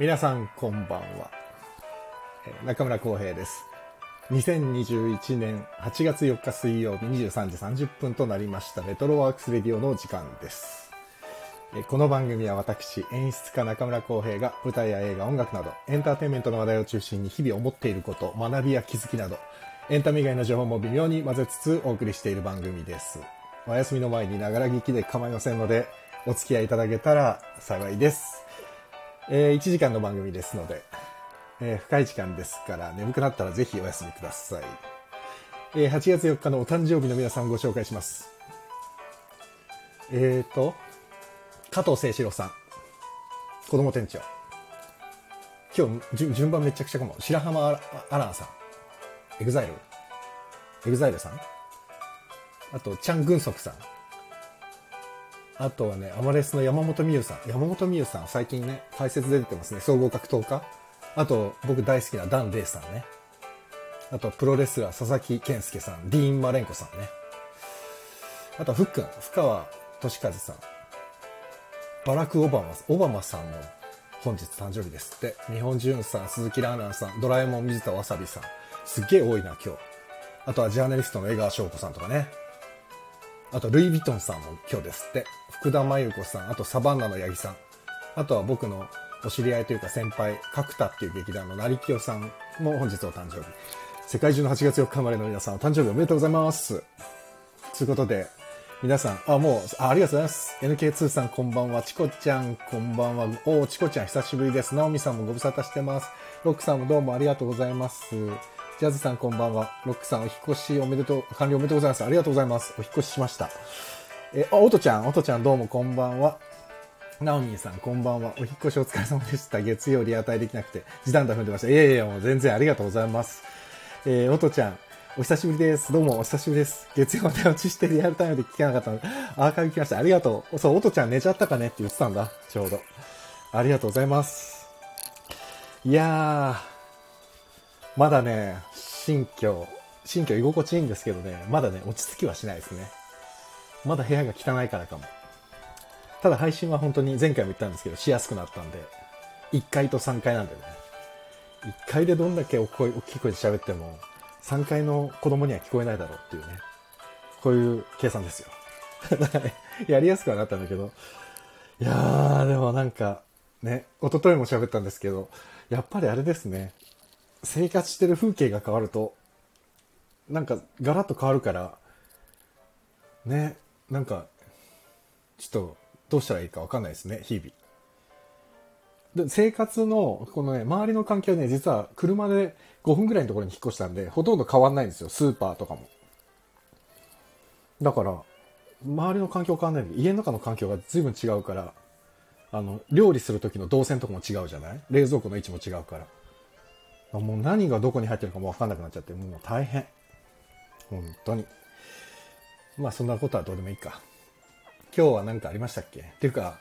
皆さんこんばんは。中村浩平です。2021年8月4日水曜日23時30分となりましたレトロワークスレディオの時間です。この番組は私、演出家中村浩平が舞台や映画、音楽などエンターテインメントの話題を中心に日々思っていること、学びや気づきなどエンタメ以外の情報も微妙に混ぜつつお送りしている番組です。お休みの前にながら聞きで構いませんのでお付き合いいただけたら幸いです。えー1時間の番組ですので、えー深い時間ですから眠くなったらぜひお休みください。えー8月4日のお誕生日の皆さんご紹介します。えーと、加藤清志郎さん、子供店長。今日順番めちゃくちゃかも。白濱亜嵐さん、 EXILE、EXILE さん、あと、チャン・グンソクさん、あとはね、アマレスの山本美優さん。山本美優さん、最近ね、解説出てますね。総合格闘家。あと、僕大好きなダン・レイさんね。あと、プロレスラー、佐々木健介さん、ディーン・マレンコさんね。あと、ふっくん、深川俊和さん。バラク・オバマ、オバマさんも本日誕生日ですって。日本潤さん、鈴木ラーナーさん、ドラえもん水田わさびさん。すっげえ多いな、今日。あとはジャーナリストの江川翔子さんとかね。あと、ルイ・ヴィトンさんも今日ですって。福田真由子さん、あとサバンナの八木さん。あとは僕のお知り合いというか先輩、角田っていう劇団の成清さんも本日お誕生日。世界中の8月4日生まれの皆さん、お誕生日おめでとうございます。ということで、皆さん、あ、もう、あありがとうございます。NK2 さんこんばんは。チコちゃんこんばんは。おー、チコちゃん久しぶりです。ナオミさんもご無沙汰してます。ロックさんもどうもありがとうございます。ジャズさんこんばんは。ロックさんお引越しおめでとう、完了おめでとうございます。ありがとうございます。お引越ししました。え、あ、おとちゃん、おとちゃんどうもこんばんは。ナオミンさんこんばんは。お引越しお疲れ様でした。月曜リアタイできなくて、時短だ踏んでました。いやいやいや、もう全然ありがとうございます。えー、おとちゃん、お久しぶりです。どうもお久しぶりです。月曜まで落ちしてリアルタイムで聞けなかったので、アーカイブ来ました。ありがとう。そう、おとちゃん寝ちゃったかねって言ってたんだ。ちょうど。ありがとうございます。いやー、まだね、新居、新居居心地いいんですけどね、まだね、落ち着きはしないですね。まだ部屋が汚いからかも。ただ配信は本当に前回も言ったんですけど、しやすくなったんで、1階と3階なんだよね。1階でどんだけお声大きい声で喋っても、3階の子供には聞こえないだろうっていうね。こういう計算ですよ。だかねやりやすくはなったんだけど。いやー、でもなんか、ね、一昨日も喋ったんですけど、やっぱりあれですね。生活してる風景が変わると、なんかガラッと変わるから、ね、なんか、ちょっとどうしたらいいかわかんないですね、日々。で生活の、このね、周りの環境ね、実は車で5分ぐらいのところに引っ越したんで、ほとんど変わんないんですよ、スーパーとかも。だから、周りの環境変わんないんで、家の中の環境が随分違うから、あの、料理する時の動線とかも違うじゃない？冷蔵庫の位置も違うから。もう何がどこに入ってるかもわかんなくなっちゃって、もう大変。本当に。まあそんなことはどうでもいいか。今日は何かありましたっけ？っていうか、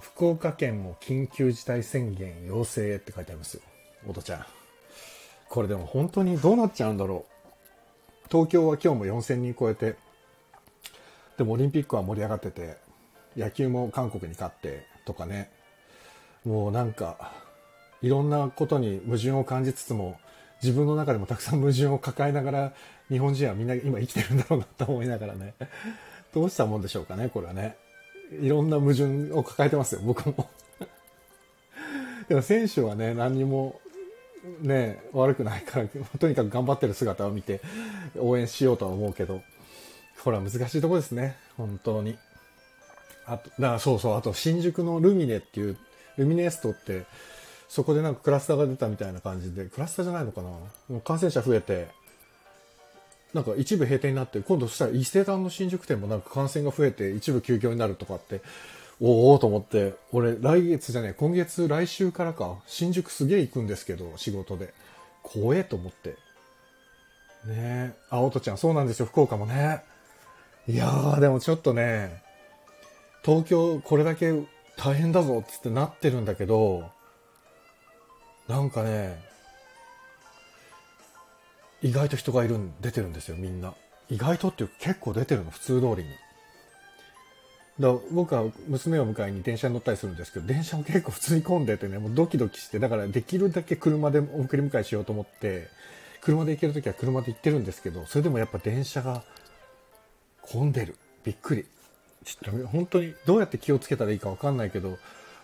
福岡県も緊急事態宣言要請って書いてありますよ。おとちゃん。これでも本当にどうなっちゃうんだろう。東京は今日も4000人超えて、でもオリンピックは盛り上がってて、野球も韓国に勝ってとかね。もうなんか、いろんなことに矛盾を感じつつも、自分の中でもたくさん矛盾を抱えながら、日本人はみんな今生きてるんだろうなと思いながらね。どうしたもんでしょうかね、これはね。いろんな矛盾を抱えてますよ、僕も。でも選手はね、何にもね、悪くないから、とにかく頑張ってる姿を見て応援しようとは思うけど、これは難しいとこですね、本当に。あと、だからそうそう、あと新宿のルミネっていう、ルミネストって、そこでなんかクラスターが出たみたいな感じで、クラスターじゃないのかな？感染者増えて、なんか一部閉店になって、今度そしたら伊勢丹の新宿店もなんか感染が増えて一部休業になるとかって、おおと思って、俺来月じゃねえ、今月来週からか、新宿すげえ行くんですけど、仕事で。怖えと思って。ねえ。あ、おとちゃん、そうなんですよ、福岡もね。いやー、でもちょっとね、東京これだけ大変だぞっつってなってるんだけど、なんかね、意外と人がいるん、出てるんですよ、みんな。意外とっていうか結構出てるの、普通通りに。だ僕は娘を迎えに電車に乗ったりするんですけど、電車も結構普通に混んでてね、もうドキドキして、だからできるだけ車で送り迎えしようと思って、車で行けるときは車で行ってるんですけど、それでもやっぱ電車が混んでる。びっくり。ちょっと本当にどうやって気をつけたらいいかわかんないけど、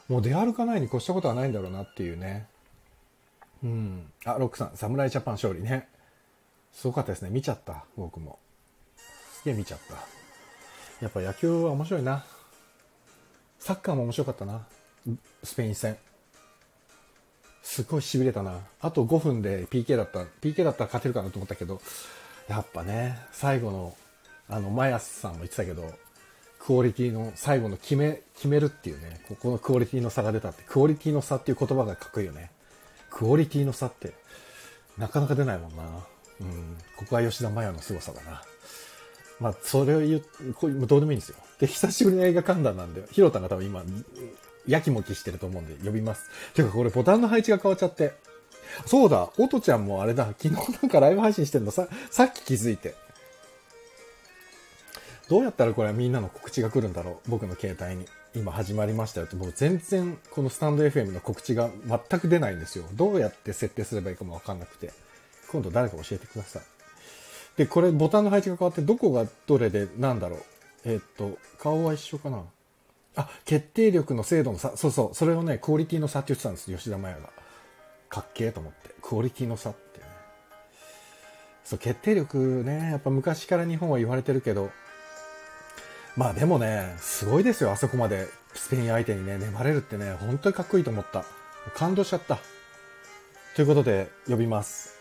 もう出歩かないに越したことはないんだろうなっていうね。うん。あ、ロックさん、侍ジャパン勝利ね。すごかったですね。見ちゃった、僕も。すげえ見ちゃった。やっぱ野球は面白いな。サッカーも面白かったな。スペイン戦。すごい痺れたな。あと5分で PK だった。PK だったら勝てるかなと思ったけど、やっぱね、最後の、あの、マヤスさんも言ってたけど、クオリティの最後の決め、決めるっていうね、ここのクオリティの差が出たって、クオリティの差っていう言葉がかっこいいよね。クオリティの差って、なかなか出ないもんな。うん。ここは吉田麻也の凄さだな。まあ、それを言う、こうどうでもいいんですよ。で、久しぶりの映画観覧なんで、ヒロタが多分今、やきもきしてると思うんで呼びます。てかこれボタンの配置が変わっちゃって。そうだ、オトちゃんもあれだ、昨日なんかライブ配信してんのさ、さっき気づいて。どうやったらこれはみんなの告知が来るんだろう僕の携帯に。今始まりましたよって、僕全然このスタンド FM の告知が全く出ないんですよ。どうやって設定すればいいかもわかんなくて。今度誰か教えてください。で、これボタンの配置が変わってどこがどれでなんだろう。えーっと、顔は一緒かな。あ、決定力の精度の差。そうそう。それをね、クオリティの差って言ってたんです。吉田麻也が。かっけえと思って。クオリティの差ってね。そう、決定力ね。やっぱ昔から日本は言われてるけど。まあでもね、すごいですよ。あそこまでスペイン相手にね、粘れるってね、本当にかっこいいと思った。感動しちゃった。ということで、呼びます。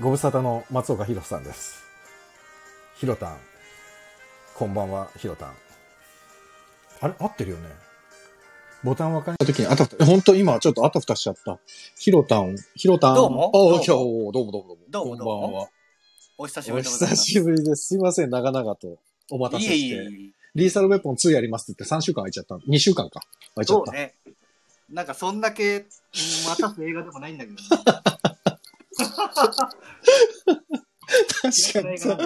ご無沙汰の松岡弘さんです。ひろたん。こんばんは、ひろたん。あれ合ってるよね。ボタン分かれた時に、あたふた、本当今ちょっとあたふたしちゃった。ひろたん、ひろたん。どうも？おうどう今日、どうもどうもどうも。どうもどうもこんばんは。お久しおぶりです。久しぶりです。すいません、長々とお待たせいえして。いえいえ。リーサルウェポン2やりますって言って3週間空いちゃった。2週間か。空いちゃった。そうね。なんかそんだけ、うん待たす映画でもないんだけど。確かにさ、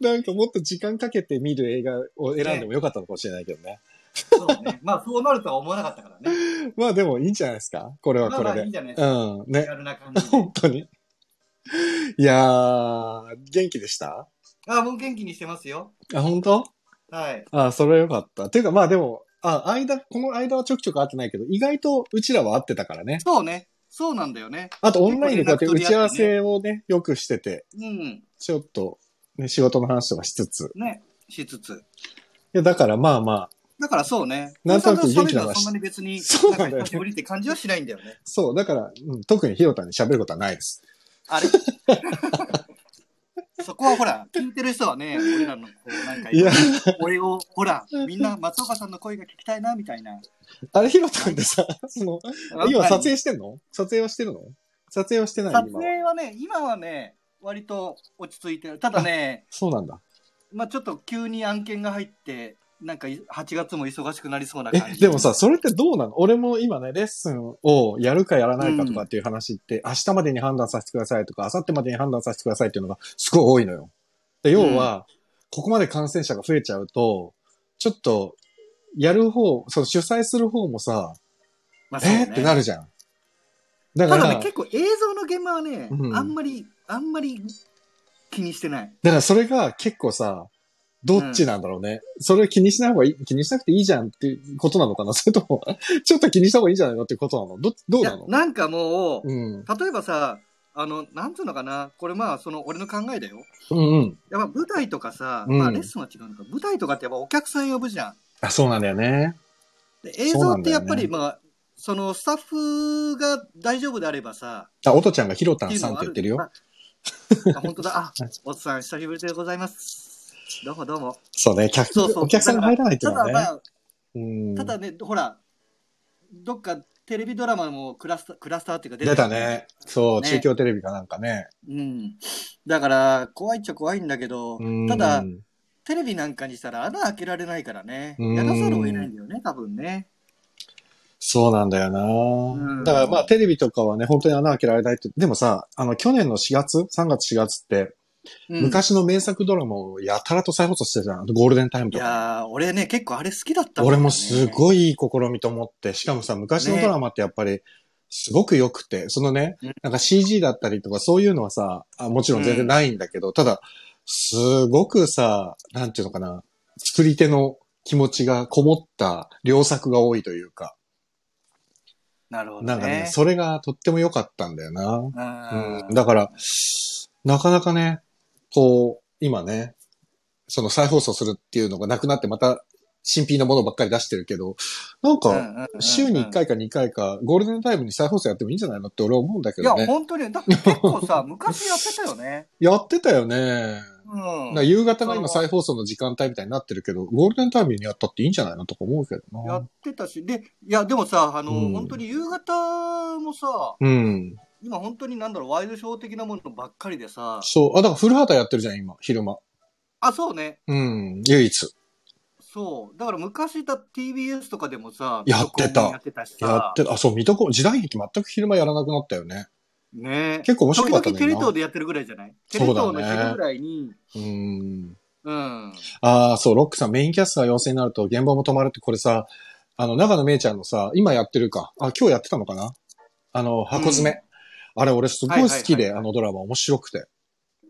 なんかもっと時間かけて見る映画を選んでもよかったのかもしれないけどね。そうね。まあそうなるとは思わなかったからね。まあでもいいんじゃないですかこれはこれでまあまあいいん。じゃないですか。うん。ね。本当に。いやー、元気でした？あ、もう元気にしてますよ。あ、本当？はい。あ、それはよかった。ていうかまあでも、あ、間、この間はちょくちょく会ってないけど、意外とうちらは会ってたからね。そうね。そうなんだよね。あとオンラインでこうやって打ち合わせをね、よくしてて、うん。ちょっと、ね、仕事の話とかしつつ。ね。しつつ。いや、だからまあまあ、だからそうね。なんとなく元気ななはそんなに別に、そうなんだよねか久しぶりって感じはしないんだよね。そう、だから、うん、特にひろたに喋ることはないです。あれ？そこはほら、聞いてる人はね、俺らのこう、なんかいや、俺を、ほら、みんな松岡さんの声が聞きたいな、みたいな。あれひろたんってさ、その、今撮影影してんの？撮影はしてるの？撮影はしてない撮。影はね、今はね、割と落ち着いてる。ただね、そうなんだ。まあちょっと急に案件が入って、なんかい8月も忙しくなりそうなえ感、じ。でもさ、それってどうなの？俺も今ね、レッスンをやるかやらないかとかっていう話って、明日までに判断させてくださいとか、明後日までに判断させてくださいっていうのがすごい多いのよ。で要は、ここまで感染者が増えちゃうと、ちょっと、やる方、その主催する方もさ、まあねえーってなるじゃん。だから、ただね、結構映像の現場はね、うんあんまり、あんまり気にしてない。だからそれが結構さ、どっちなんだろうね。それ気にしない方がいい、気にしなくていいじゃんっていうことなのかな？それとも、ちょっと気にした方がいいんじゃないのっていうことなの？ど、どうなの、なんかもう、うん。例えばさ、あの、なんつうのかな、これまあ、その、俺の考えだよ。うんうん。やっぱ舞台とかさ、うんまあレッスンは違うのか、舞台とかってやっぱお客さん呼ぶじゃん。あ、そうなんだよね。で映像ってやっぱり、まあ、そのスタッフが大丈夫であればさ、あ、おとちゃんがひろたんさんって言ってるよ。ああ本当だ。あ、おつさん、久しぶりでございます。どうもどうも。そうね、客、そうそうお客さんが入らないっていうのはね。ただまあ、うん。ただね、ほら、どっかテレビドラマもクラスター、クラスターっていうか出たね。そう、ね中京テレビかなんかね。うん。だから、怖いっちゃ怖いんだけどうん、ただ、テレビなんかにしたら穴開けられないからね。うんやらざるを得ないんだよね、多分ね。そうなんだよな、んだからまあテレビとかはね、本当に穴開けられないって。でもさ、あの、去年の4月 ?3 月4月って、うん昔の名作ドラマをやたらと再放送してたじゃん。ゴールデンタイムいとか。やー、俺ね、結構あれ好きだったんだよね俺もすごいいい試みと思って、しかもさ、昔のドラマってやっぱり、すごく良くて、そのねうん、なんか CG だったりとかそういうのはさ、あもちろん全然ないんだけど、ただ、すごくさ、なんていうのかな、作り手の気持ちがこもった良作が多いというか、なるほどね。なんかね、それがとっても良かったんだよな。ううん、だから、なかなかね、こう、今ね、その再放送するっていうのがなくなってまた新品のものばっかり出してるけど、なんうんか、週に1回か2回か、ゴールデンタイムに再放送やってもいいんじゃないのって俺は思うんだけいや、どね。本当に、だって結構さ、昔やってたよね。やってたよね。うん。夕方が今再放送の時間帯みたいになってるけど、ゴールデンタイムにやったっていいんじゃないのとか思うけどやな。ってたし、で、いや、でもさ、あの、うん本当に夕方もさ、うん。今本当になんだろう、ワイドショー的なものばっかりでさ、そう。あ、だから古畑やってるじゃん、今、昼間。あ、そうね。うん。唯一。そう。だから昔だ TBS とかでもさ、やってたやってたしさ、やってた。あ、そう、水戸黄時代劇全く昼間やらなくなったよね。ね結構面白かった時ね。々テレ東でやってるぐらいじゃない？テレ東の昼ぐらいに、うん。うん。ああ、そう、ロックさん、メインキャスター陽性になると現場も止まるって、これさ、あの、長野めいちゃんのさ、今やってるか。あ、今日やってたのかな？あの、箱詰め。うんあれ、俺すごい好きで、あのドラマ面白くて。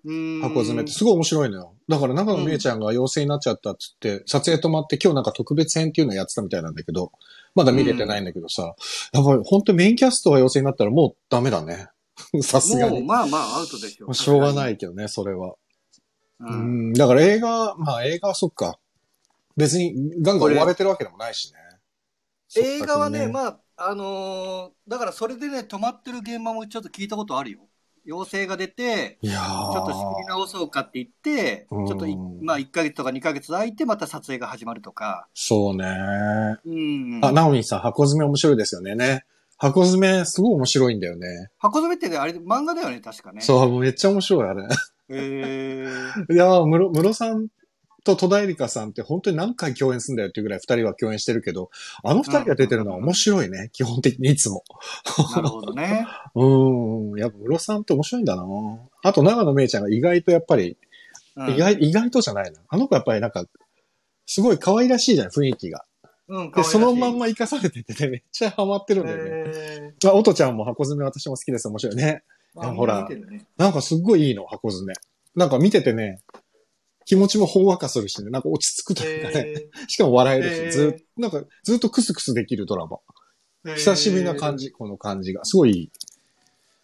うん箱詰めってすごい面白いのよ。だから長野めいちゃんが陽性になっちゃったっつって、撮影止まって今日なんか特別編っていうのやってたみたいなんだけど、まだ見れてないんだけどさ、やっぱり本当メインキャストが陽性になったらもうダメだね。さすがに。まあまあアウトでしょしょうがないけどね、それは。う。うんん、だから映画、まあ映画はそっか。別にガンガン追われてるわけでもないしね。映画はね、あ、まあ、あのーだからそれでね、止まってる現場もちょっと聞いたことあるよ。陽性が出て、いやちょっと仕切り直そうかって言って、うんちょっとい、まあ1ヶ月とか2ヶ月空いてまた撮影が始まるとか。そうね。うん。あ、ナオミンさん、箱詰め面白いですよね。ね。箱詰め、すごい面白いんだよね。箱詰めってね、あれ、漫画だよね、確かね。そう、めっちゃ面白い、あれ。へー いやー、ムロ、ムロさんと戸田恵梨香さんって本当に何回共演するんだよっていうぐらい二人は共演してるけど、あの二人が出てるのは面白いね。基本的にいつも。なるほどね。うーん。やっぱムロさんって面白いんだなあと長野めいちゃんが意外とやっぱり、うん意外、意外とじゃないな。あの子やっぱりなんか、すごい可愛らしいじゃん、雰囲気が。うん、で、そのまんまま生かされててね、めっちゃハマってるんだよね。へあ、おとちゃんも箱詰め私も好きです。面白いね。ほらねなんかすっごいいいの、箱詰め。なんか見ててね、気持ちもほんわかするしね、なんか落ち着くというかね。へしかも笑えるし、へーずっなんかずっとクスクスできるドラマ。ー久しぶりな感じ、この感じが。すごい。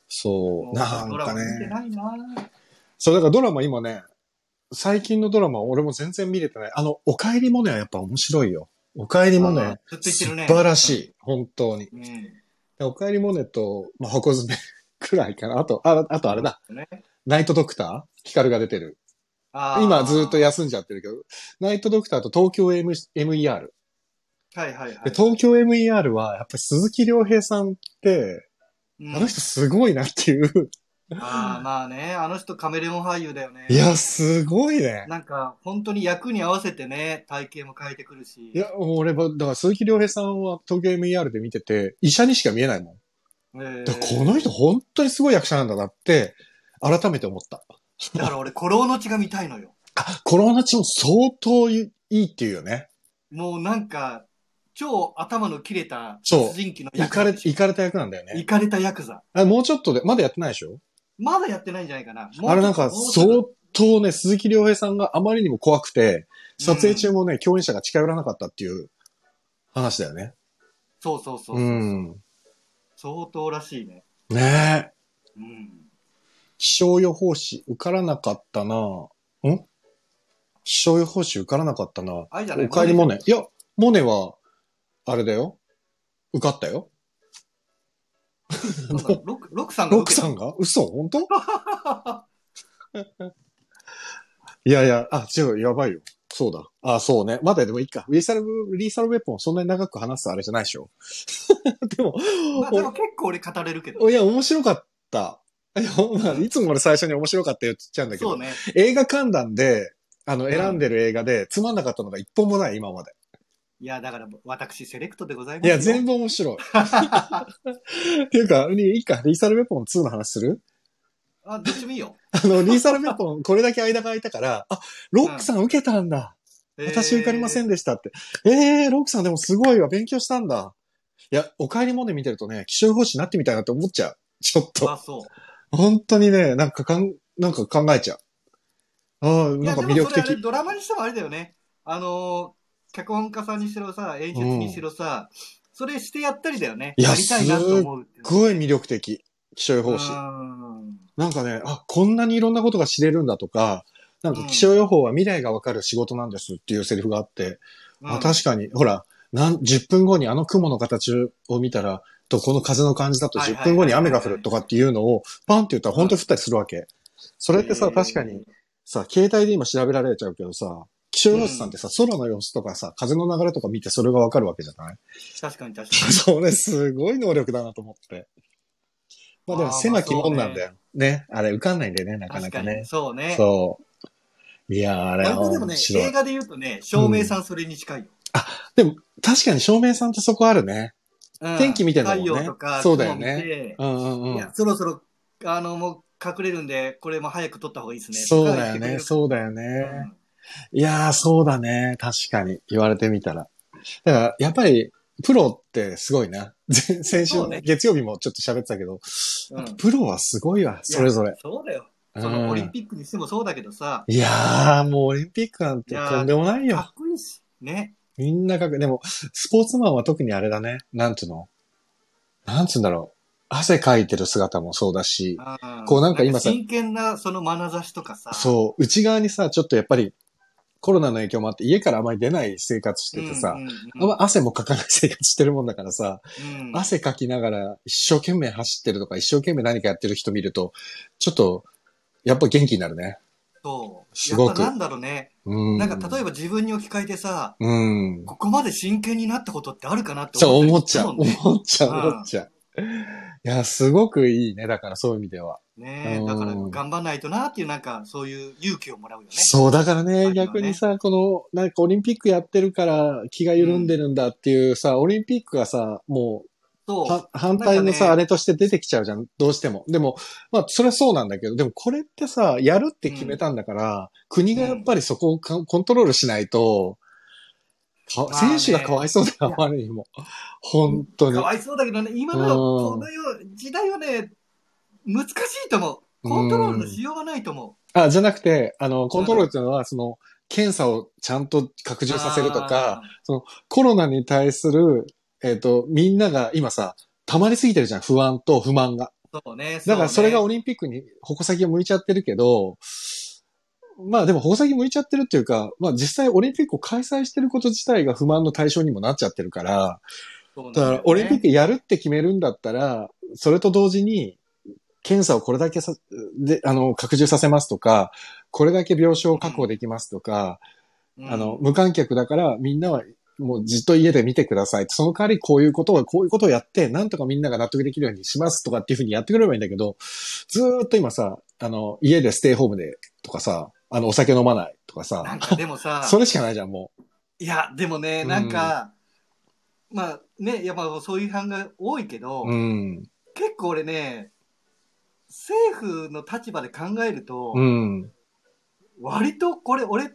そもう、なんかね。そう、だからドラマ今ね、最近のドラマ俺も全然見れてない。あの、お帰りモネはやっぱ面白いよ。お帰りモネあー、ずっと言って素晴らしい。本当に。うん。でお帰りモネと、まあ、箱詰めくらいかな。あと、ああとあれだ。ねナイトドクター？ヒカルが出てる。今ずっと休んじゃってるけど、ナイトドクターと東京 M MER。はいはいはいで。東京 MER は、やっぱり鈴木亮平さんって、うんあの人すごいなっていう。ああ、まあね、あの人カメレオン俳優だよね。いや、すごいね。なんか、本当に役に合わせてね、体型も変えてくるし。いや、俺は、だから鈴木亮平さんは東京 MER で見てて、医者にしか見えないもん。えーこの人本当にすごい役者なんだなって、改めて思った。だから俺、古老の血が見たいのよ。あ、コロナチも相当いいっていうよね。もうなんか、超頭の切れたそう殺人鬼のいかれ。いかれた役なんだよね。いかれたヤクザ。あもうちょっとで、まだやってないでしょ？まだやってないんじゃないかな。あれなんか相と当ね、鈴木亮平さんがあまりにも怖くて、撮影中もね、共演者が近寄らなかったっていう話だよね。そうそうそうそう、うん。相当らしいね。ねえ。うん。気象予報士受からなかったなぁん？気象予報士受からなかったなあれじゃないお帰りモネ。いや、モネは、あれだよ。受かったよ。なロク、ロクさんがロクさんが？嘘？本当？いやいや、あ、違う、やばいよ。そうだ。あ、そうね。まだでもいいか。リーサル、リーサルウェポンそんなに長く話すあれじゃないでしょ。でも、まあ、でも結構俺語れるけど。おいや、面白かった。いやまあいつも俺最初に面白かったよって言っちゃうんだけど、ね。映画観覧で、あの、選んでる映画で、つまんなかったのが一本もない、今まで。いや、だから私セレクトでございますよ。いや、全部面白い。っていうか、いいか、リーサルウェポン2の話する？あ、どっちもいいよ。あの、リーサルメポン、これだけ間が空いたから、あ、ロックさん受けたんだ。私受かりません。んでしたって。ええー、ロックさんでもすごいわ、勉強したんだ。いや、お帰りモネ見てるとね、気象予報士になってみたいなって思っちゃう。ちょっと。あ、そう。本当にね、なんかかん、なんか考えちゃう。ああ、なんか魅力的。ドラマにしてもあれだよね。あのー、脚本家さんにしろさ、演出にしろさ、それしてやったりだよね。いやりたいなと思うすごい魅力的。気象予報士。うんなんかね、あ、こんなにいろんなことが知れるんだとか、なんか気象予報は未来がわかる仕事なんですっていうセリフがあって、あ、確かに、ほら、なん、10分後にあの雲の形を見たら、と、この風の感じだと10はいはいはい分後に雨が降るとかっていうのを、パンって言ったら本当に降ったりするわけ。それってさ、確かに、さ、携帯で今調べられちゃうけどさ、気象予報士さんってさ、空の様子とかさ、風の流れとか見てそれがわかるわけじゃない？確かに確かに。それすごい能力だなと思って。まあでも狭きもんなんだよ。ね。あれ受かんないんだよね、なかなかね。そうね。そう。いやー、あれはでもね。映画で言うとね、照明さんそれに近いよ。でも、確かに照明さんってそこあるね。うん天気見てんだもんね太陽とか、そうだよね雲見てうんうんうんいや、。そろそろ、あの、もう隠れるんで、これも早く撮った方がいいですね。そうだよね、うそうだよんね。いやー、そうだね。確かに。言われてみたら。だから、やっぱり、プロってすごいな。前 先週ね月曜日もちょっと喋ってたけど、うんプロはすごいわ、それぞれ。そうだよ。うんそのオリンピックにしてもそうだけどさ、いやー、もうオリンピックなんてとんでもないよか。っこいいし、ね。みんなかく、でも、スポーツマンは特にあれだね。なんつうの？なんつうんだろう。汗かいてる姿もそうだし、こうなんか今さ真剣なその眼差しとかさ。そう、内側にさ、ちょっとやっぱり、コロナの影響もあって家からあまり出ない生活しててさ、うんうんうんあんま汗もかかない生活してるもんだからさ、うん汗かきながら一生懸命走ってるとか一生懸命何かやってる人見ると、ちょっと、やっぱ元気になるね。そう。すごくやっぱなんだろうね。うん。なんか例えば自分に置き換えてさ、うん。ここまで真剣になったことってあるかなってそう、思思っちゃう。もんね。思っちゃう、うん思っちゃう。いや、すごくいいね。だからそういう意味では。ねうんだから頑張んないとなっていうなんかそういう勇気をもらうよね。そう、だからね、ね逆にさ、この、なんかオリンピックやってるから気が緩んでるんだっていうさ、オリンピックがさ、もう、そう。は反対のさ、ねあれとして出てきちゃうじゃん、どうしても。でも、まあ、それはそうなんだけど、でもこれってさ、やるって決めたんだから、国がやっぱりそこをかコントロールしないと、か選手がかわいそうだよ、ある意味も。本当にか。わいそうだけどね、今のこの世時代はね、難しいと思う。コントロールのしようがないと思あ、じゃなくて、あの、コントロールっていうのは、その、検査をちゃんと拡う。充させるとか、、コロナに対する、えっ、と、みんなが今さ、溜まりすぎてるじゃん、不安と不満が。そうね。だからそれがオリリンピックに矛先が向いちゃってるけど、まあでも矛先向いちゃってるっていうか、まあ実際オリンピックを開催してること自体が不満の対象にもなっちゃってるから、だからオリンピックやるって決めるんだったら、それと同時に、検査をこれだけさ、で、あの、拡充させますとか、これだけ病床を確保できますとか、クあの、無観客だからみんなはもうじっと家で見てください。その代わりこういうことは、こういうことをやって、なんとかみんなが納得できるようにしますとかっていうふうにやってくれればいいんだけど、ずーっと今さ、あの、家でステイホームでとかさ、あの、お酒飲まないとかさ、なんかでもさ、それしかないじゃん、もいや、でもね、なんか、まあね、やっぱそういう批判が多いけど、う。うん。結構俺ね、政府の立場で考えると、うん。割とこれ俺、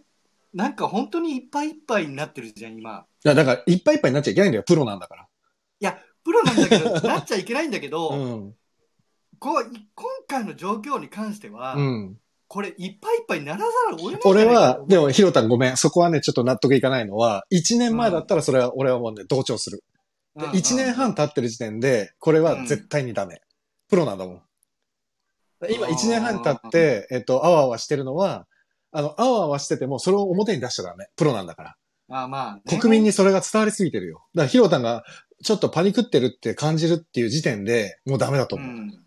なんか本当にいっぱいいっぱいになってるじゃん、今。いや、だから、いっぱいいっぱいになっちゃいけないんだよ、プロなんだかプロなんだけど、なっちゃいけないんだけど、ら。うん。こうい今回の状況に関しては、うん。これいっぱいいっぱいにならざるを得ないんじゃない俺はでも、ひろたんごめん。そこはね、ちょっと納得いかないのは、1年前だったらそれは、俺はもうね、同調する。でうん1年半経ってる時点で、これは絶対にダメ。プロなんだもん。今1年半経って、えっと、あわあわしてるのは、あの、あわあわしてても、それを表に出しちゃダメ。プロなんだから。まあまあ、ね国民にそれが伝わりすぎてるよ。だから、ひろたんが、ちょっとパニクってるって感じるっていう時点で、もうダメだと思う。うん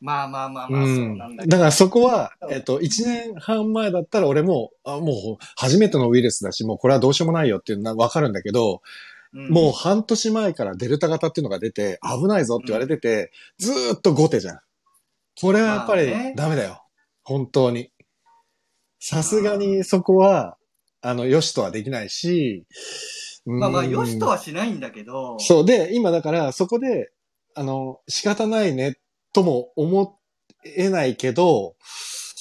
まあまあまあまあ、そううん。なんだけど。だからそこは、えっと、1年半前だったら俺も、あもう初めてのウイルスだし、もうこれはどうしようもないよっていうのはわかるんだけど、うんもう半年前からデルタ型っていうのが出て、危ないぞって言われてて、ずーっと後手じゃん。これはやっぱりダメだよ。本当に。さすがにそこは、あの、よしとはできないし、まあまあ、うんよしとはしないんだけど、そう。で、今だからそこで、あの、仕方ないね、とも思得ないけど、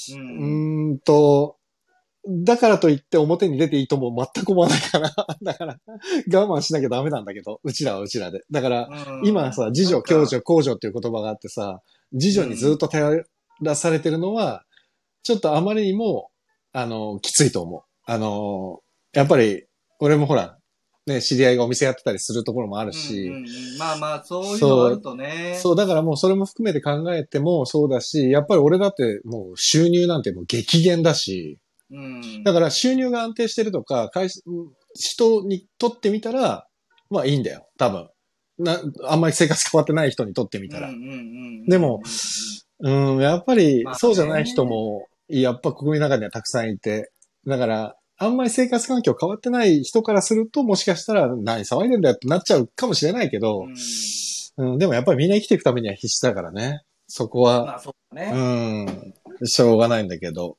う。うんーんと、だからといって表に出ていいとも全く思わないから、だから我慢しなきゃダメなんだけど、うちらはうちらで。だから、うん今さ、自助、共助、公助っていう言葉があってさ、自助にずっと頼らされてるのは、ちょっとあまりにも、あの、きついと思う。あの、やっぱり、俺もほら、ね、知り合いがお店やってたりするところもあるし、うんうんうんまあまあ、そういうのあるとね。そう、だからもうそれも含めて考えてもそうだし、やっぱり俺だってもう収入なんてもう激減だし、うん。だから収入が安定してるとか、会社人にとってみたら、まあいいんだよ、多分。な、あんまり生活変わってない人にとってみたら。でもうん、やっぱりそうじゃない人も、やっぱ国民の中にはたくさんいて、だから、あんまり生活環境変わってない人からすると、もしかしたら、何騒いでんだよってなっちゃうかもしれないけど、うんうん、でもやっぱりみんな生きていくためには必死だからね。そこは、まあそうだね。うん、しょうがないんだけど。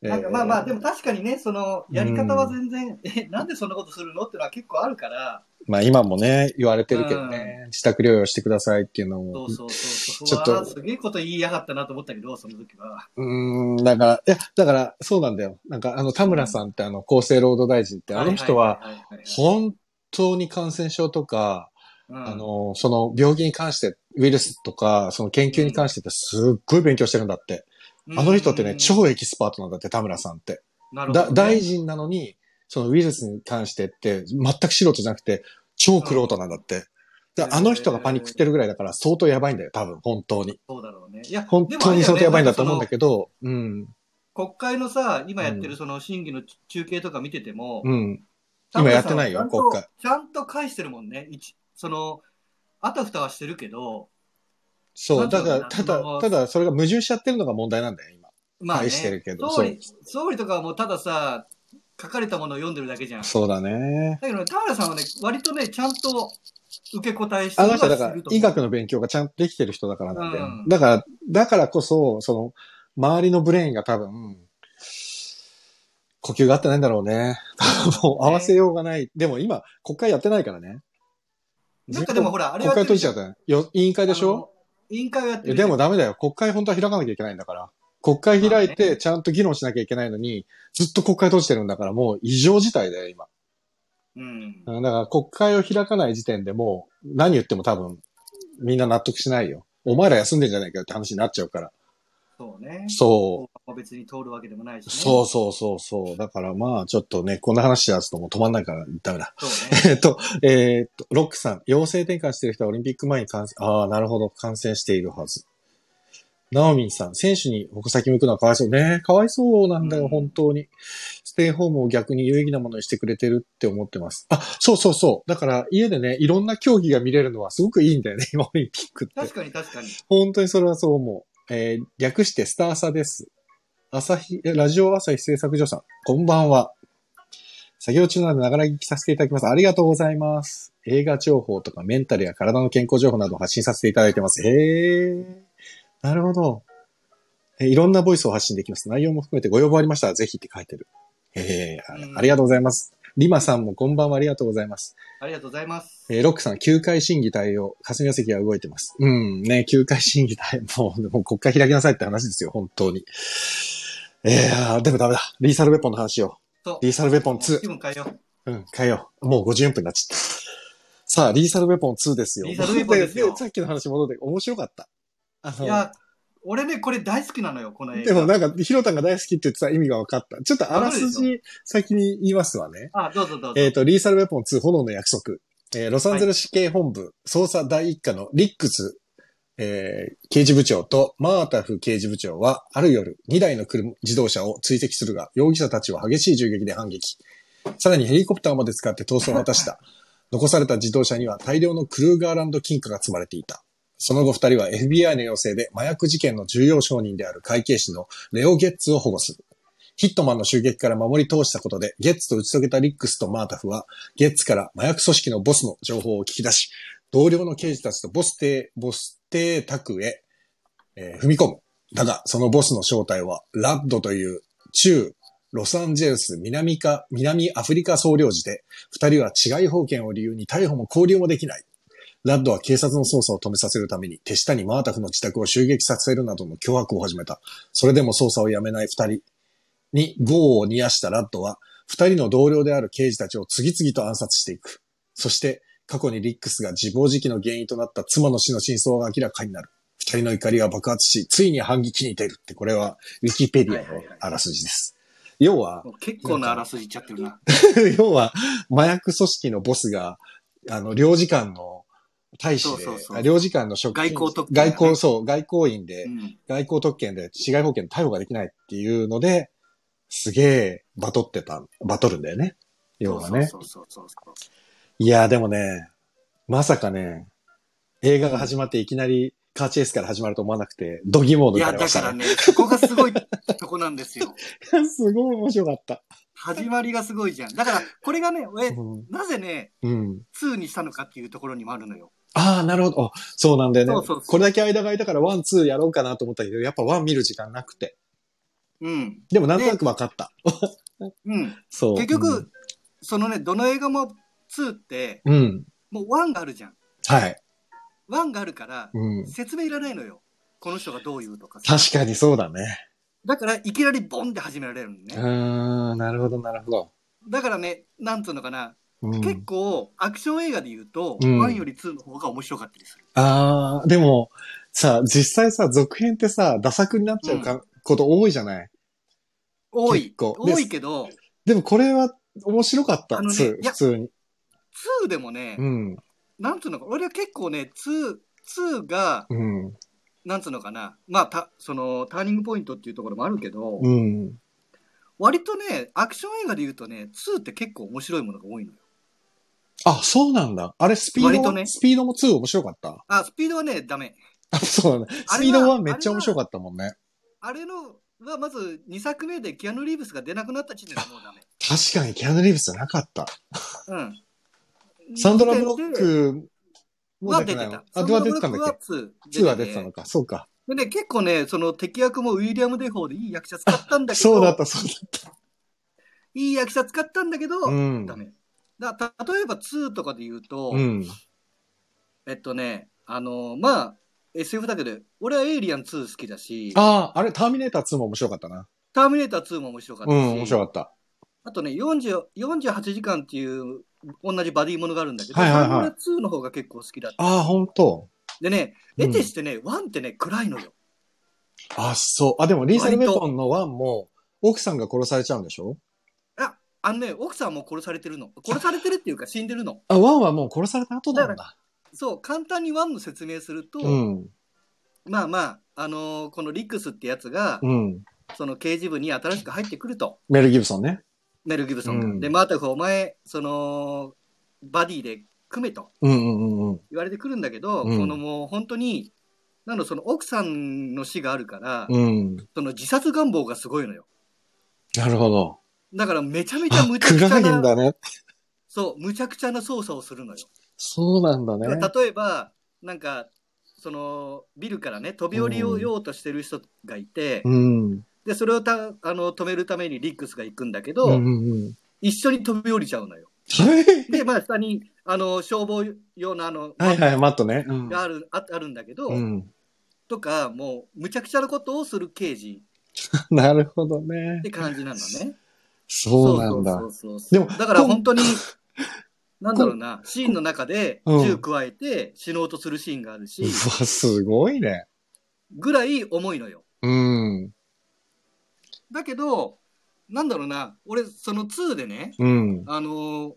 なんかまあまあ、でも、も確かにね、その、やり方は全然、え、なんでそんなことするのってのは結構あるから、まあ今もね、言われてるけどね、自宅療養してくださいっていうのも。そう、そうそう。ちょっと。すげえこと言いやがったなと思ったけど、その時は。うーん、だから、いや、だから、そうなんだよ。なんか、あの、田村さんってあの、厚生労働大臣って、あの人は、本当に感染症とか、うん。あの、その病気に関して、ウイルスとか、その研究に関してってすっごい勉強してるんだって。あの人ってね、超エキスパートなんだって、田村さんって。だなるほどね。大臣なのに、そのウイルスに関してって、全く素人じゃなくて、超クロートなんだって。だあの人がパニックってるぐらいだから相当やばいんだよ、多分、本当に。そうだろうね。いや、本当に相当やばいんだと思うんだど。けど、うん、国会のさ、今やってるその審議の中継とか見てても、うん。今やってないよ国会ちゃんと返してるもんね。一その、あたふたはしてるけど、そう、なんていうのだから、ただ、ただ、それが矛盾しちゃってるのが問題なんだよ、今。まあ、ね、返してるけど総理、総理とかはもうたださ、書かれたものを読んでるだけじゃん。そうだね。だけど、田村さんはね、割とね、ちゃんと受け答えしてあるの人はだから医学の勉強がちゃんとできてる人だからなんだよ。うんだから、だからこそ、その、周りのブレインが多分、呼吸が合ってないんだろうね。もう合わせようがない。でも今、国会やってないからね。なんかでもほら、あれ国会閉じちゃったよ。よ委員会でしょ？委員会をやってるでもダメだよ。国会本当は開かなきゃいけないんだから。国会開いまあて、ちゃんと議論しなきゃいけないのに、ずっと国会閉じてるんだから、もう異常事態だよ、今。うん。うんだから国会を開かない時点でもう何言っても多分みんな納得しないよ。お前ら休んでんじゃないかよって話になっちゃうから。そうね。そう。別に通るわけでもないし、ね。そうそうそうそう。だからまあちょっとね、こんな話しやすともう止まんないからダメだ。そうえね。っと、えーっと、ロックさん、陽性転換してる人はオリンピック前に感染、ああ、なるほど、感染しているはず。ナオミンさん、選手に矛先向くのはかわいそうね。かわいそうなんだよ、うん本当に。ステイホームを逆に有意義なものにしてくれてるって思ってます。あ、そうそうそう。だから家でね、いろんな競技が見れるのはすごくいいんだよね、今オリンピックって。確かに確かに。本当にそれはそう思う。えー略してスターサです。朝日、えラジオ朝日製作所さん、こんばんは。作業中なのでながら聞きさせていただきます。ありがとうございます。映画情報とかメンタルや体の健康情報などを発信させていただいてます。へー。なるほど。えいろんなボイスを発信できます。内容も含めてご要望ありましたらぜひって書いてる。へー。うんありがとうございます。リマさんもこんばんはありがとうございます。ありがとうございます。えーロックさん、休会審議対応。霞が関は動いてます。うん、ね、休会審議対応。もう、もう国会開きなさいって話ですよ、本当に。えー、でもダメだ。リーサルウェポンの話を。リーサルウェポン2。気分変えよう。うん、変えよう。もう54分になっちゃった。さあ、リーサルウェポン2ですよ。リーサルウェポンですよ でさっきの話戻って、面白かった。いや、俺ね、これ大好きなのよ、この映画。でもなんか、ヒロタンが大好きって言ってた意味が分かった。ちょっとあらすじ先に言いますわね。あ、どうぞどうぞ。えっ、と、リーサルウェポン2炎の約束。えーロサンゼルス市警本部、捜査第一課のリックス、えー刑事部長とマータフ刑事部長は、ある夜、2台の車自動車を追跡するが、容疑者たちは激しい銃撃で反撃。さらにヘリコプターまで使って逃走を果たした。残された自動車には大量のクルーガーランド金貨が積まれていた。その後二人は FBI の要請で麻薬事件の重要証人である会計士のレオ・ゲッツを保護する。ヒットマンの襲撃から守り通したことで、ゲッツと打ち解けたリックスとマータフは、ゲッツから麻薬組織のボスの情報を聞き出し、同僚の刑事たちとボス邸、ボス邸宅へ、えー踏み込む。だが、そのボスの正体は、ラッドという中ロサンゼルス南か、南アフリカ総領事で、二人は違い保険を理由に逮捕も交流もできない。ラッドは警察の捜査を止めさせるために手下にマータフの自宅を襲撃させるなどの脅迫を始めた。それでも捜査をやめない二人に業を煮やしたラッドは、二人の同僚である刑事たちを次々と暗殺していく。そして、過去にリックスが自暴自棄の原因となった妻の死の真相が明らかになる。二人の怒りは爆発し、ついに反撃に出るって、これはウィキペディアのあらすじです。要は、結構なあらすじいっちゃってるな。要は、麻薬組織のボスが、あの、領事館の大使で、領事館の職員外交特権だね外交、そう、外交員で、うん。外交特権で市外保険逮捕ができないっていうので、すげえバトってた、バトるんだよね。要はね。そうそうそうそう。いや、でもね、まさかね、映画が始まっていきなりカーチェイスから始まると思わなくて、ドギモードいや、になりましたね。だからね、そこがすごいとこなんですよ。すごい面白かった。始まりがすごいじゃん。だから、これがね、俺、うん。なぜね、うん。2にしたのかっていうところにもあるのよ。ああ、なるほど。あそうなんだよねそうそうそうこれだけ間が空いたから one、two やろうかなと思ったけど、やっぱ one 見る時間なくて。うん。でもなんとなく分かった。うん。そう。結局、そのね、どの映画も2って、うん、うん。もう1があるじゃん。はい。1があるから、うん。説明いらないのよ。この人がどう言うとかさ。確かにそうだね。だから、いきなりボンって始められるのうね。ーん、なるほど、なるほど。だからね、なんつうのかな、うん、結構、アクション映画で言うと、うん。1より2の方が面白かったりする。ああ、でも、さ、実際さ、続編ってさ、ダ作になっちゃうか、こと多いじゃない？多い。多いけど、でもこれは面白かった、あのね2いや普通に。2でもね、うん、なんつうのか、俺は結構ね、2、2が、うん、なんつうのかな、まあ、た、その、ターニングポイントっていうところもあるけど、うん。割とね、アクション映画で言うとね、2って結構面白いものが多いのよ。あ、そうなんだ。あれ、スピード、割とねスピードも2面白かった？あ、スピードはね、ダメ。あ、そうだ。あれはスピードはめっちゃ面白かったもんね。あれの、はまず2作目でキアヌ・リーブスが出なくなった時点でもうダメ。確かにキアヌ・リーブスなかった。うん。サンドラ・ブロッでクもは出てた出てないの？あ、は出てたんだっけ？サンドラブロックは 2, 2は出てたのか。そうか。でね、結構ね、その敵役もウィリアム・デフォーでいい役者使ったんだけど、そうだった、そうだった。いい役者使ったんだけど、うんダメ。だた例えば2とかで言うと、うん。えっとね、あのまあ、SF だけど、俺はエイリアン2好きだし、ああ、あれ、ターミネーター2も面白かったな。ターミネーター2も面白かったし、うん、面白かった。あとね、40 48時間っていう同じバディものがあるんだけど、はいはいはいそれ俺2の方が結構好きだった。ああ、本当でね、うん得てしてね、1ってね、暗いのよ。あ、そう。あ、でも、リーサル・メトンの1も、奥さんが殺されちゃうんでしょ？あ、あのね、奥さんも殺されてるの。殺されてるっていうか 死んでるの。あ、1はもう殺された後なんだ。そう、簡単に1の説明すると、うん。まあまあ、あのーこのリックスってやつが、うん。その刑事部に新しく入ってくると。メル・ギブソンね。メル・ギブソンが。うんで、マータフ、お前、その、バディで組めと。言われてくるんだけど、うんこのもう本当に、なのその奥さんの死があるから、うん。その自殺願望がすごいのよ。なるほど。だからめちゃめちゃあ、無茶苦暗い茶な、んだね。そう、無茶苦茶な操作をするのよ。そうなんだね。例えば、なんか、その、ビルからね、飛び降りようとしてる人がいて、うん。で、それをたあの止めるためにリックスが行くんだけど、うんうんうん。一緒に飛び降りちゃうのよ。はいで、まあ、下に、あの、消防用のあの、はいはい、マットね。うんがある、ああるんだけど、うん。とか、もう、むちゃくちゃなことをする刑事 なるほどねっ。て感じなのね。そうなんだでもだから本当に、なんだろうな、シーンの中でうん銃加えて死のうとするシーンがあるしう、わ、すごいね。ぐらい重いのよ。うん。だけど、なんだろうな、俺、その2でね、うん。あのー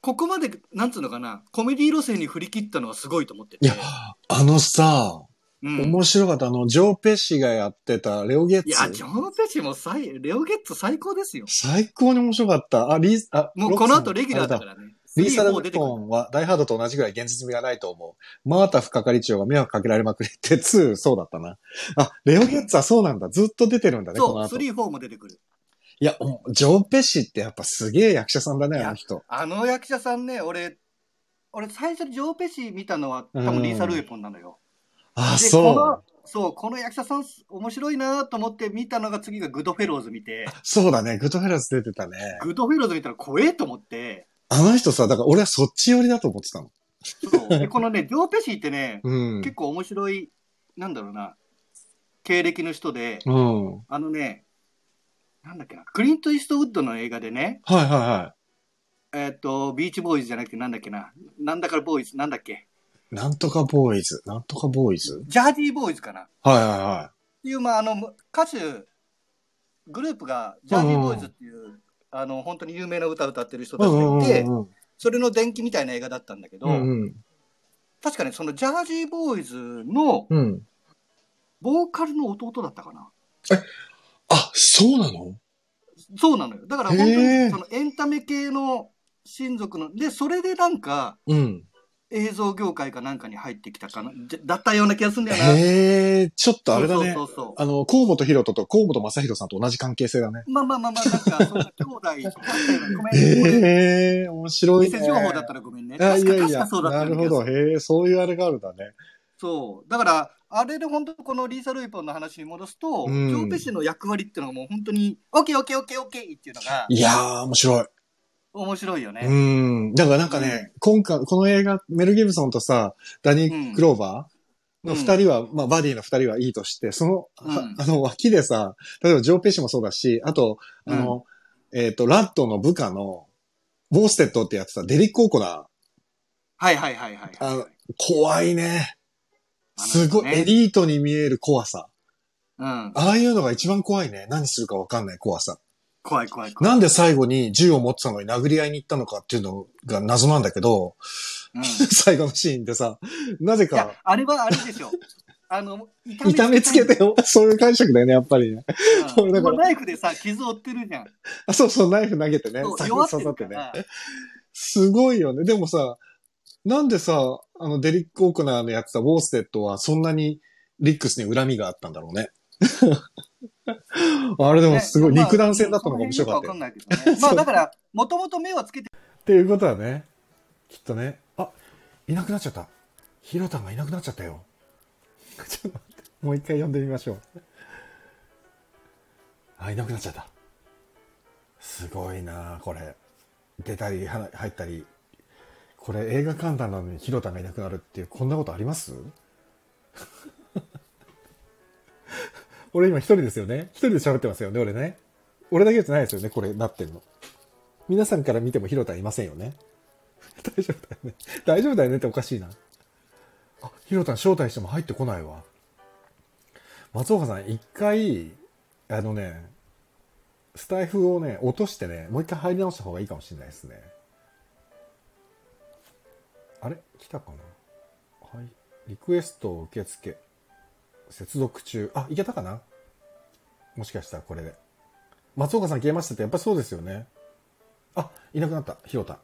ここまで、なんつうのかな、コメディ路線に振り切ったのはすごいと思ってて。いやあのさ、うん、面白かった。あの、ジョー・ペッシがやってたレオゲッツ。いや、ジョン・ペチも最、レオゲッツ最高ですよ。最高に面白かった。あ、リー、あ、もうこの後レギュラーだからね。リーサル・3、4メ出てくるトンはダイハードと同じぐらい現実味がないと思う。マータ副係長が迷惑かけられまくりって2、そうだったな。あ、レオゲッツはそうなんだ。ずっと出てるんだね、こそう、の後。3、4も出てくる。いや、おジョー・ペシってやっぱすげえ役者さんだね、あの人。あの役者さんね、俺、俺最初にジョー・ペシ見たのは多うん分リーサル・ウェポンなのよ。あ、でこそうの。そう、この役者さん面白いなと思って見たのが次がグッドフェローズ見て、そうだね、グッドフェラス出てたね。グッドフェローズ見たら怖えと思って、あの人さ、だから俺はそっち寄りだと思ってたの。そうでこのね、ジョー・ペシーってね、うん。結構面白い、なんだろうな、経歴の人で、うん。はいあのね、なんだっけな、クリント・イーストウッドの映画でね、はいはえっ、と、ビーチボーイズじゃなくてなんだっけな、なんだからボーイズ、なんだっけ、い。なんとかボーイズ。なんとかボーイズ？ジャーディーボーイズかな。っはいはいはていう、まあ、あの、歌手、グループが、ジャーディーボーイズっていう、あの、本当に有名な歌を歌ってる人い。たちがいて、それの伝記みたいな映画だったんだけど、うんうん。確かね、そのジャージーボーイズのうん。ボーカルの弟だったかな。あ、そうなの？そうなのよ。だから本当にそのエンタメ系の親族の、で、それでなんかうん。映像業界かなんかに入ってきたかな、だったような気がするんだよな。へえ、ちょっとあれだね。そうそうそうあの、河本博人と河本正宏さんと同じ関係性だね。まあまあまあまあ、なんか、そんな兄弟 ごめん。へえ、面白い偽ね。情報だったらごめんね。あい確かやいや、そうだったなるほど。へえ、そういうあれがあるんだね。そう。だから、あれで本当このリーサ・ルイポンの話に戻すと、うんジョー・ペシの役割っていうのがもう本当に、オッケーオッケーオッケーオッケーっていうのがいやー、面白い。面白いよね。うん。だからなんかね、今回、この映画、メル・ギブソンとさ、ダニー・クローバーの二人は、まあ、バディの二人はいいとして、その、うんは あの、脇でさ、例えばジョー・ペシもそうだし、あと、あの、えっ、と、ラットの部下の、ボーステッドってやってたデリック・オーコナー、はいはいはいはい。あの怖いね。すごい、ねエリートに見える怖さ。うん。ああいうのが一番怖いね。何するかわかんない怖さ。怖い怖い怖い。なんで最後に銃を持ってたのに殴り合いに行ったのかっていうのが謎なんだけど、うん、い 最後のシーンでさ、なぜやか、あれはあれでしょ。あの、痛めつけてよ。そういう解釈だよね、やっぱりね。うんだからナイフでさ、傷を負ってるじゃん。あそうそう、ナイフ投げてね刺さってね。すごいよね。でもさ、なんでさ、あの、デリック・オークナーのやってたウォーステッドはそんなにリックスに恨みがあったんだろうね。あれでもすごい、ね肉弾戦だったのが面白かったね。まあだから、もともと目はつけて、っていうことはね、きっとね、あ、いなくなっちゃった。ヒロタンがいなくなっちゃったよ。ちょっと待って、もう一回呼んでみましょう。あ、いなくなっちゃった。すごいなこれ。出たり、は入ったり。これ映画観覧なのにヒロタンがいなくなるっていう、こんなことあります？俺今一人ですよね。一人で喋ってますよね、俺ね。俺だけじゃないですよね、これなってんの。皆さんから見てもヒロタンいませんよね。大丈夫だよね。大丈夫だよねっておかしいな。あ、ヒロタン招待しても入ってこないわ。松岡さん、一回、あのね、スタイフをね、落としてね、もう一回入り直した方がいいかもしれないですね。あれ？来たかな？はい。リクエスト受付。接続中。あ、いけたかな？もしかしたらこれで。松岡さん消えましたって、やっぱそうですよね。あ、いなくなった。ひろた。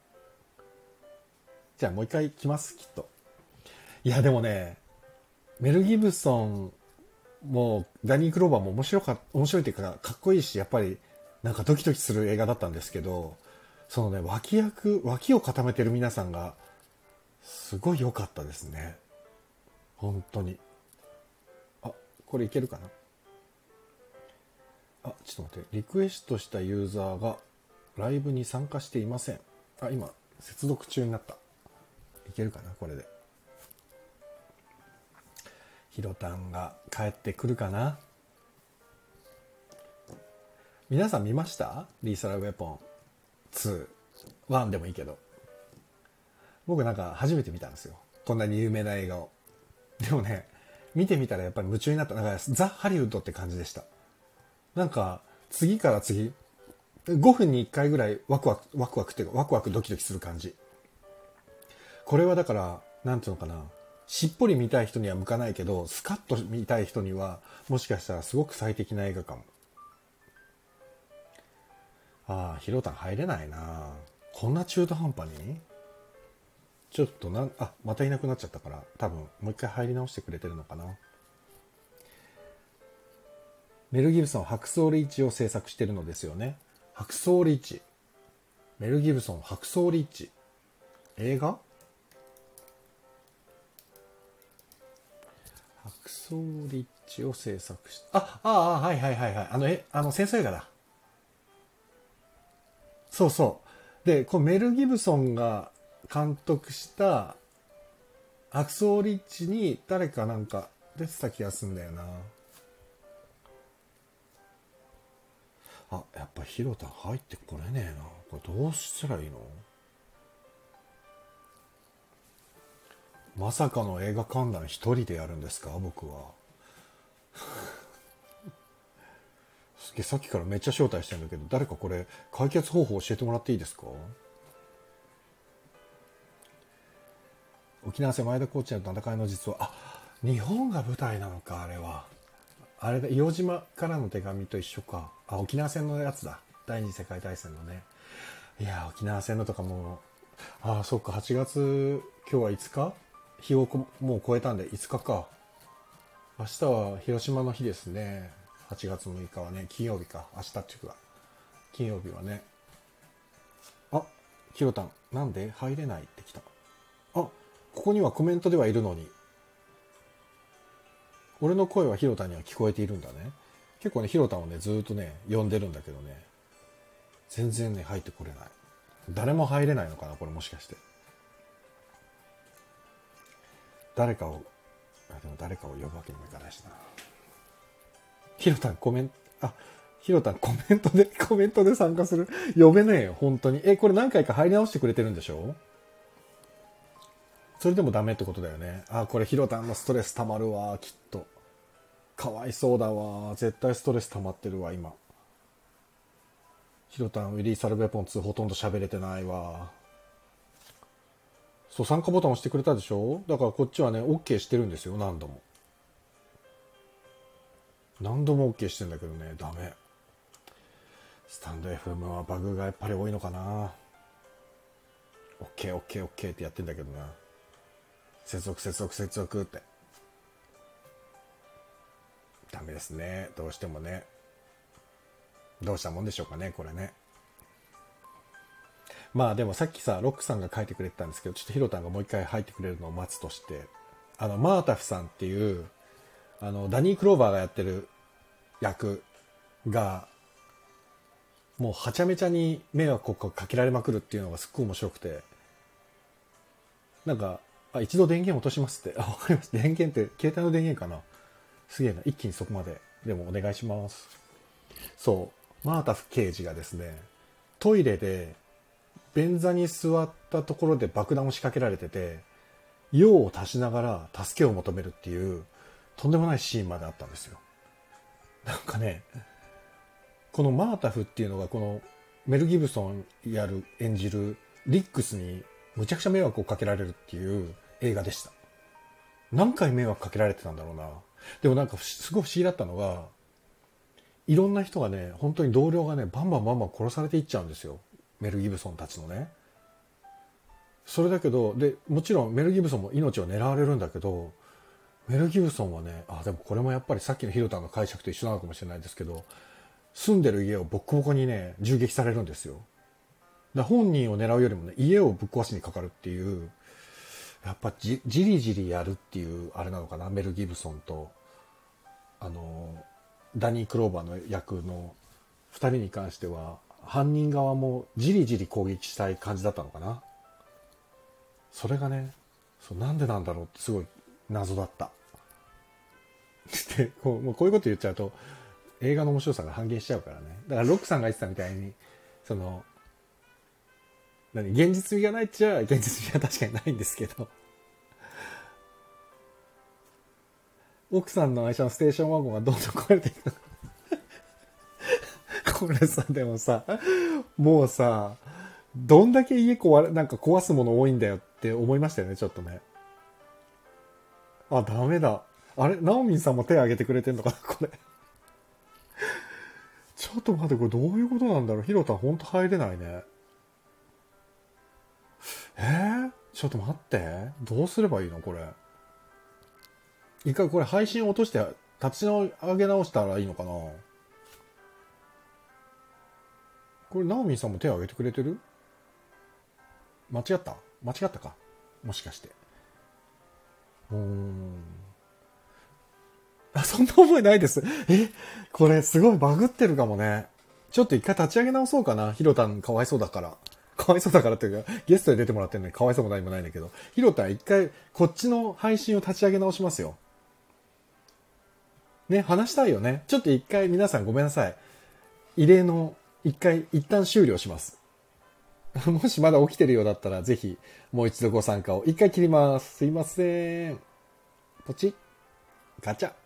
じゃあもう一回来ます、きっと。いや、でもね、メル・ギブソンもダニー・クローバーも面白か、面白いっていうか、かっこいいし、やっぱりなんかドキドキする映画だったんですけど、そのね、脇役、脇を固めてる皆さんが、すごい良かったですね。本当に。これいけるかな？あ、ちょっと待って。リクエストしたユーザーがライブに参加していません。あ、今、接続中になった。いけるかな？これで。ヒロタンが帰ってくるかな？皆さん見ました？リーサラウェポン2。1でもいいけど。僕なんか初めて見たんですよ。こんなに有名な映画を。でもね、見てみたらやっぱり夢中になった。なんかザ・ハリウッドって感じでした。なんか、次から次、5分に1回ぐらいワクワク、ワクワクっていうか、ワクワクドキドキする感じ。これはだから、なんていうのかな。しっぽり見たい人には向かないけど、スカッと見たい人には、もしかしたらすごく最適な映画かも。ああ、ヒロタン入れないなこんな中途半端に？ちょっとなん、あ、またいなくなっちゃったから、多分、もう一回入り直してくれてるのかな。メル・ギブソン、白装リーチを制作してるのですよね。白装リーチ。メル・ギブソン、白装リーチ。映画？白装リッチを制作し、あ、ああ、はいはいはいはい。あの、え、あの、戦争映画だ。そうそう。で、こうメル・ギブソンが監督したアクソーリッチに誰かなんか出てた気がすんだよな。あやっぱヒロタ入ってこれねえな。これどうしたらいいの？まさかの映画観覧一人でやるんですか？僕は。すげえさっきからめっちゃ招待してるんだけど誰かこれ解決方法教えてもらっていいですか？沖縄戦前田コーチの戦いの実はあ日本が舞台なのかあれは。あれだ硫黄島からの手紙と一緒か。あ沖縄戦のやつだ。第二次世界大戦のね。いや沖縄戦のとかもああそっか8月今日は5日？日をもう超えたんで5日か。明日は広島の日ですね。8月6日はね金曜日か。明日っていうか金曜日はね。あひろたんなんで入れないってきたここにはコメントではいるのに。俺の声はひろたには聞こえているんだね。結構ねひろたをねずっとね呼んでるんだけどね。全然ね入ってこれない。誰も入れないのかなこれもしかして。誰かをあでも誰かを呼ぶわけにもいかないしな。ひろたんコメントあひろたんコメントでコメントで参加する？呼べねえよ本当に。えこれ何回か入り直してくれてるんでしょ？それでもダメってことだよね。あこれひろたんのストレス溜まるわ。きっと。かわいそうだわ。絶対ストレス溜まってるわ今。ひろたんウィリー・サルベポン2ほとんど喋れてないわ。そう参加ボタン押してくれたでしょ？だからこっちはね OK してるんですよ何度も。何度も OK してんだけどねダメ。スタンド FM はバグがやっぱり多いのかな。OKOKOK、ってやってんだけどな。接続接続接続って。ダメですね。どうしてもね。どうしたもんでしょうかねこれね。まあでもさっきさロックさんが書いてくれてたんですけどちょっとヒロタンがもう一回入ってくれるのを待つとして。あのマータフさんっていうあのダニー・クローバーがやってる役がもうはちゃめちゃに迷惑をかけられまくるっていうのがすっごい面白くて。なんかあ一度電源落としますって。あわかりました。電源って携帯の電源かな。すげえな。一気にそこまで。でもお願いします。そう。マータフ刑事がですねトイレで便座に座ったところで爆弾を仕掛けられてて用を足しながら助けを求めるっていうとんでもないシーンまであったんですよ。なんかねこのマータフっていうのがこのメル・ギブソンやる演じるリックスにむちゃくちゃ迷惑をかけられるっていう映画でした。何回迷惑かけられてたんだろうな。でもなんかすごい不思議だったのがいろんな人がね本当に同僚がねバンバンバンバン殺されていっちゃうんですよ。メル・ギブソンたちのね。それだけどでもちろんメル・ギブソンも命を狙われるんだけどメル・ギブソンはねあでもこれもやっぱりさっきのヒロタンの解釈と一緒なのかもしれないですけど住んでる家をボッコボコにね銃撃されるんですよ。だ本人を狙うよりもね家をぶっ壊しにかかるっていうやっぱじじりじりやるっていうあれなのかな？メル・ギブソンとあのダニー・クローバーの役の2人に関しては犯人側もじりじり攻撃したい感じだったのかな？それがねそうなんでなんだろうってすごい謎だった。でこうもうこういうこと言っちゃうと映画の面白さが半減しちゃうからね。だからロックさんが言ってたみたいにその何現実味がないっちゃ現実味は確かにないんですけど。奥さんの愛車のステーションワゴンがどんどん壊れていく これさでもさもうさどんだけ家壊れなんか壊すもの多いんだよって思いましたよねちょっとね。あダメだ。あれナオミンさんも手挙げてくれてんのかなこれ。ちょっと待ってこれどういうことなんだろう。ヒロタンほんと入れないね。えー、ちょっと待ってどうすればいいのこれ？一回これ配信落として立ち上げ直したらいいのかな？これ、ナオミンさんも手を挙げてくれてる？間違った？間違ったか？もしかして。うーん。あ、そんな覚えないです。え？これすごいバグってるかもね。ちょっと一回立ち上げ直そうかな。ヒロタンかわいそうだから。かわいそうだからっていうか、ゲストで出てもらってるのにかわいそうも何もないんだけど、ひろた一回、こっちの配信を立ち上げ直しますよ。ね、話したいよね。ちょっと一回皆さんごめんなさい。異例の一回、一旦終了します。もしまだ起きてるようだったら、ぜひ、もう一度ご参加を。一回切ります。すいません。ポチッ。ガチャ。